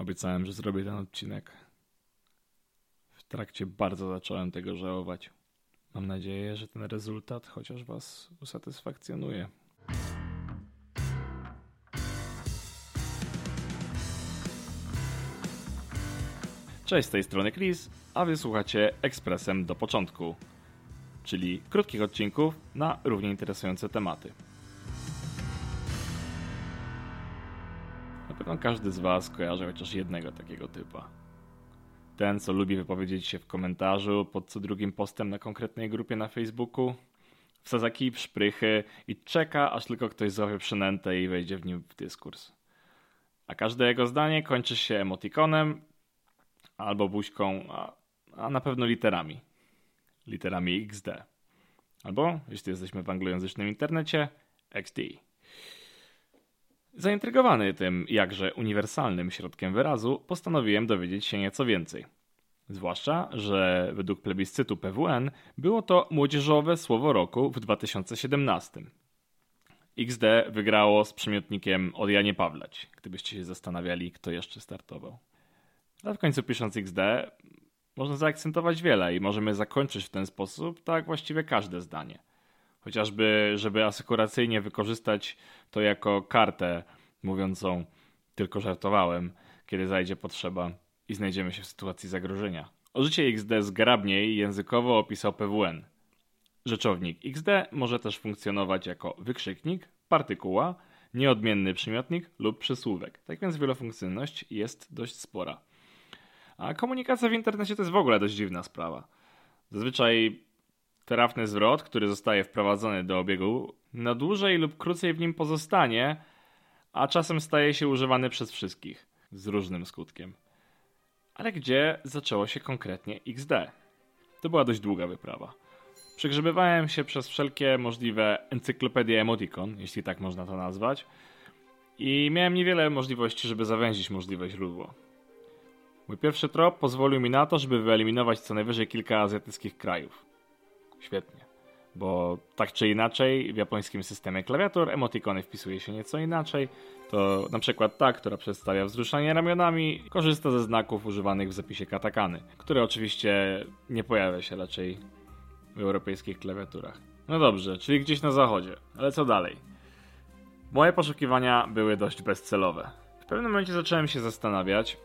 Obiecałem, że zrobię ten odcinek. W trakcie bardzo zacząłem tego żałować. Mam nadzieję, że ten rezultat chociaż Was usatysfakcjonuje. Cześć, z tej strony Chris, a wysłuchacie Ekspresem do początku, czyli krótkich odcinków na równie interesujące tematy. Pewno każdy z Was kojarzy chociaż jednego takiego typa. Ten, co lubi wypowiedzieć się w komentarzu pod co drugim postem na konkretnej grupie na Facebooku, wsadza kij w szprychy i czeka, aż tylko ktoś złapie przynętę i wejdzie w nim w dyskurs. A każde jego zdanie kończy się emotikonem albo buźką, a, a na pewno literami. Literami XD. Albo, jeśli jesteśmy w anglojęzycznym internecie, XD. Zaintrygowany tym jakże uniwersalnym środkiem wyrazu, postanowiłem dowiedzieć się nieco więcej. Zwłaszcza, że według plebiscytu PWN było to młodzieżowe słowo roku w 2017. XD wygrało z przymiotnikiem od Janie Pawlać, gdybyście się zastanawiali, kto jeszcze startował. Ale w końcu pisząc XD można zaakcentować wiele i możemy zakończyć w ten sposób tak właściwie każde zdanie. Chociażby, żeby asekuracyjnie wykorzystać to jako kartę mówiącą tylko żartowałem, kiedy zajdzie potrzeba i znajdziemy się w sytuacji zagrożenia. Użycie XD zgrabniej językowo opisał PWN. Rzeczownik XD może też funkcjonować jako wykrzyknik, partykuła, nieodmienny przymiotnik lub przysłówek. Tak więc wielofunkcyjność jest dość spora. A komunikacja w internecie to jest w ogóle dość dziwna sprawa. Zazwyczaj trafny zwrot, który zostaje wprowadzony do obiegu, na dłużej lub krócej w nim pozostanie, a czasem staje się używany przez wszystkich, z różnym skutkiem. Ale gdzie zaczęło się konkretnie XD? To była dość długa wyprawa. Przegrzebywałem się przez wszelkie możliwe encyklopedie emotikon, jeśli tak można to nazwać, i miałem niewiele możliwości, żeby zawęzić możliwe źródło. Mój pierwszy trop pozwolił mi na to, żeby wyeliminować co najwyżej kilka azjatyckich krajów. Świetnie. Bo tak czy inaczej w japońskim systemie klawiatur emotikony wpisuje się nieco inaczej. To na przykład ta, która przedstawia wzruszanie ramionami, korzysta ze znaków używanych w zapisie katakany, które oczywiście nie pojawia się raczej w europejskich klawiaturach. No dobrze, czyli gdzieś na zachodzie. Ale co dalej? Moje poszukiwania były dość bezcelowe. W pewnym momencie zacząłem się zastanawiać,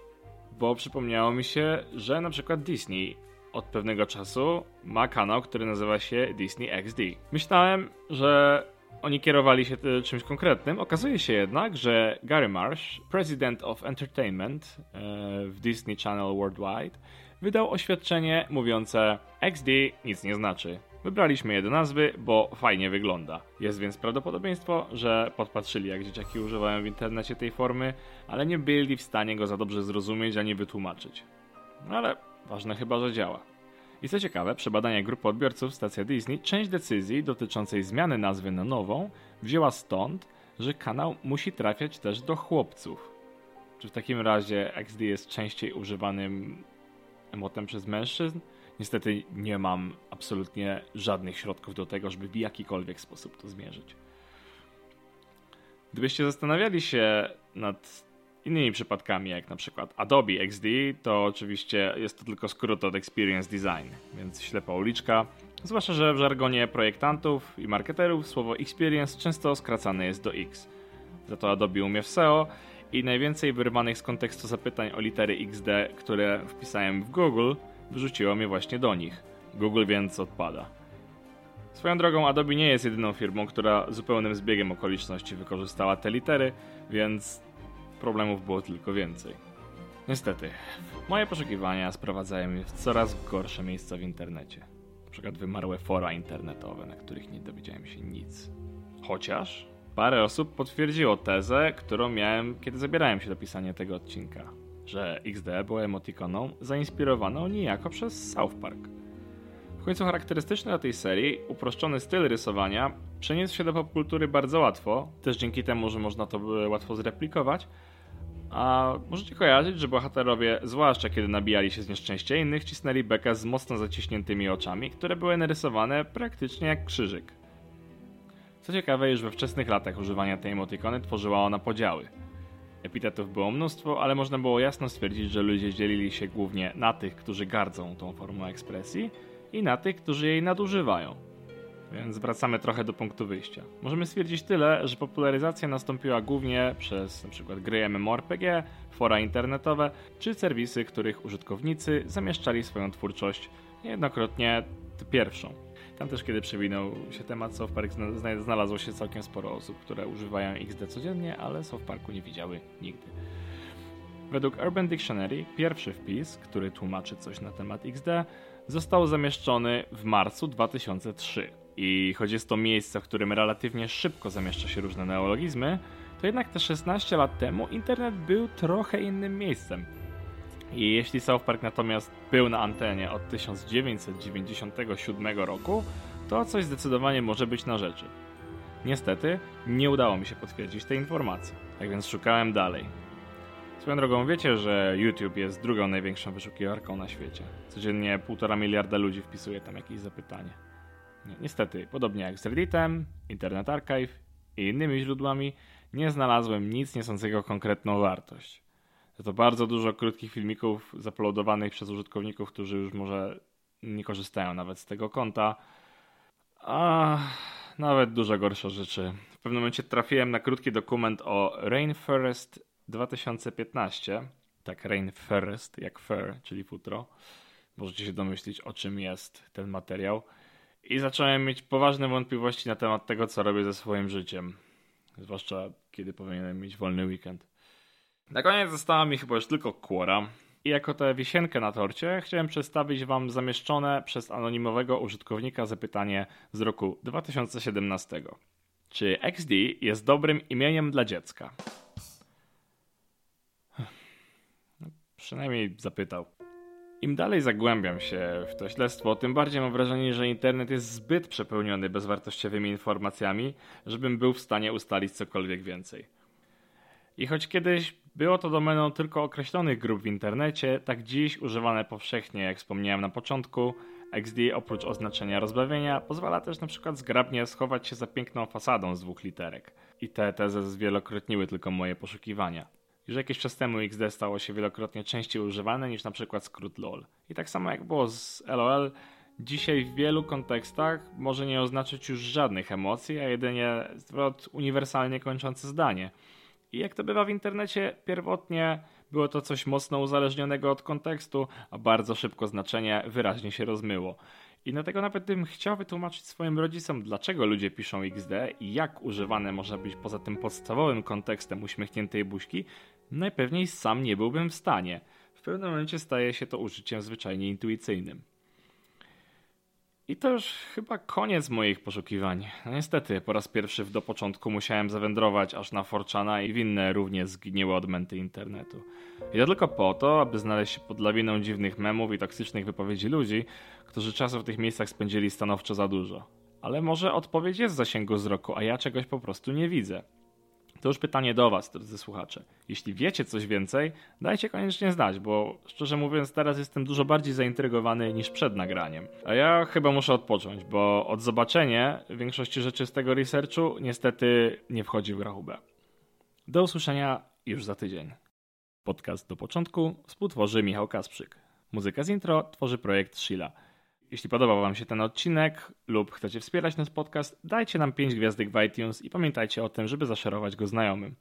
bo przypomniało mi się, że na przykład Disney od pewnego czasu ma kanał, który nazywa się Disney XD. Myślałem, że oni kierowali się czymś konkretnym. Okazuje się jednak, że Gary Marsh, President of Entertainment e, w Disney Channel Worldwide, wydał oświadczenie mówiące XD nic nie znaczy. Wybraliśmy je do nazwy, bo fajnie wygląda. Jest więc prawdopodobieństwo, że podpatrzyli jak dzieciaki używają w internecie tej formy, ale nie byli w stanie go za dobrze zrozumieć ani wytłumaczyć. No ale ważne chyba, że działa. I co ciekawe, przy badaniach grupy odbiorców stacja Disney część decyzji dotyczącej zmiany nazwy na nową wzięła stąd, że kanał musi trafiać też do chłopców. Czy w takim razie XD jest częściej używanym emotem przez mężczyzn? Niestety nie mam absolutnie żadnych środków do tego, żeby w jakikolwiek sposób to zmierzyć. Gdybyście zastanawiali się nad innymi przypadkami, jak na przykład Adobe XD, to oczywiście jest to tylko skrót od Experience Design, więc ślepa uliczka. Zwłaszcza, że w żargonie projektantów i marketerów słowo Experience często skracane jest do X. Za to Adobe umie w SEO i najwięcej wyrwanych z kontekstu zapytań o litery XD, które wpisałem w Google, wrzuciło mnie właśnie do nich. Google więc odpada. Swoją drogą Adobe nie jest jedyną firmą, która zupełnym zbiegiem okoliczności wykorzystała te litery, więc problemów było tylko więcej. Niestety, moje poszukiwania sprowadzają mnie w coraz gorsze miejsca w internecie. Na przykład wymarłe fora internetowe, na których nie dowiedziałem się nic. Chociaż parę osób potwierdziło tezę, którą miałem, kiedy zabierałem się do pisania tego odcinka że XD było emotikoną zainspirowaną niejako przez South Park. W końcu charakterystyczny dla tej serii, uproszczony styl rysowania przeniósł się do popkultury bardzo łatwo, też dzięki temu, że można to łatwo zreplikować, a możecie kojarzyć, że bohaterowie, zwłaszcza kiedy nabijali się z nieszczęścia innych, cisnęli bekę z mocno zaciśniętymi oczami, które były narysowane praktycznie jak krzyżyk. Co ciekawe, już we wczesnych latach używania tej emotikony tworzyła ona podziały – Epitetów było mnóstwo, ale można było jasno stwierdzić, że ludzie dzielili się głównie na tych, którzy gardzą tą formą ekspresji i na tych, którzy jej nadużywają. Więc wracamy trochę do punktu wyjścia. Możemy stwierdzić tyle, że popularyzacja nastąpiła głównie przez np. gry MMORPG, fora internetowe czy serwisy, których użytkownicy zamieszczali swoją twórczość niejednokrotnie pierwszą. Tam też, kiedy przewinął się temat South Park, znalazło się całkiem sporo osób, które używają XD codziennie, ale South Parku nie widziały nigdy. Według Urban Dictionary pierwszy wpis, który tłumaczy coś na temat XD, został zamieszczony w marcu 2003. I choć jest to miejsce, w którym relatywnie szybko zamieszcza się różne neologizmy, to jednak te 16 lat temu internet był trochę innym miejscem. I jeśli South Park natomiast był na antenie od 1997 roku, to coś zdecydowanie może być na rzeczy. Niestety, nie udało mi się potwierdzić tej informacji, tak więc szukałem dalej. Swoją drogą wiecie, że YouTube jest drugą największą wyszukiwarką na świecie. Codziennie półtora miliarda ludzi wpisuje tam jakieś zapytanie. Niestety, podobnie jak z Redditem, Internet Archive i innymi źródłami, nie znalazłem nic niosącego konkretną wartość. To bardzo dużo krótkich filmików zaploadowanych przez użytkowników, którzy już może nie korzystają nawet z tego konta. A nawet dużo gorsze rzeczy. W pewnym momencie trafiłem na krótki dokument o Rainforest 2015. Tak, Rainforest, jak fur, czyli futro. Możecie się domyślić, o czym jest ten materiał. I zacząłem mieć poważne wątpliwości na temat tego, co robię ze swoim życiem. Zwłaszcza kiedy powinienem mieć wolny weekend. Na koniec została mi chyba już tylko Quora. I jako tę wisienkę na torcie chciałem przedstawić Wam zamieszczone przez anonimowego użytkownika zapytanie z roku 2017. Czy XD jest dobrym imieniem dla dziecka? No, przynajmniej zapytał. Im dalej zagłębiam się w to śledztwo, tym bardziej mam wrażenie, że internet jest zbyt przepełniony bezwartościowymi informacjami, żebym był w stanie ustalić cokolwiek więcej. I choć kiedyś było to domeną tylko określonych grup w internecie, tak dziś używane powszechnie, jak wspomniałem na początku, XD oprócz oznaczenia rozbawienia pozwala też na przykład zgrabnie schować się za piękną fasadą z dwóch literek. I te tezy zwielokrotniły tylko moje poszukiwania. Już jakiś czas temu XD stało się wielokrotnie częściej używane niż na przykład skrót LOL. I tak samo jak było z LOL, dzisiaj w wielu kontekstach może nie oznaczyć już żadnych emocji, a jedynie zwrot uniwersalnie kończący zdanie – i jak to bywa w internecie, pierwotnie było to coś mocno uzależnionego od kontekstu, a bardzo szybko znaczenie wyraźnie się rozmyło. I dlatego nawet bym chciał wytłumaczyć swoim rodzicom, dlaczego ludzie piszą XD i jak używane może być poza tym podstawowym kontekstem uśmiechniętej buźki, najpewniej sam nie byłbym w stanie. W pewnym momencie staje się to użyciem zwyczajnie intuicyjnym. I to już chyba koniec moich poszukiwań. No niestety, po raz pierwszy do początku musiałem zawędrować aż na Forczana i w inne równie zgniłe odmęty internetu. I to tylko po to, aby znaleźć się pod lawiną dziwnych memów i toksycznych wypowiedzi ludzi, którzy czasu w tych miejscach spędzili stanowczo za dużo. Ale może odpowiedź jest w zasięgu wzroku, a ja czegoś po prostu nie widzę. To już pytanie do Was, drodzy słuchacze. Jeśli wiecie coś więcej, dajcie koniecznie znać, bo szczerze mówiąc, teraz jestem dużo bardziej zaintrygowany niż przed nagraniem. A ja chyba muszę odpocząć, bo od zobaczenia większości rzeczy z tego researchu niestety nie wchodzi w rachubę. Do usłyszenia już za tydzień. Podcast do początku współtworzy Michał Kasprzyk. Muzyka z intro tworzy projekt Sheila. Jeśli podobał Wam się ten odcinek lub chcecie wspierać nasz podcast, dajcie nam 5 gwiazdek w iTunes i pamiętajcie o tym, żeby zaszerować go znajomym.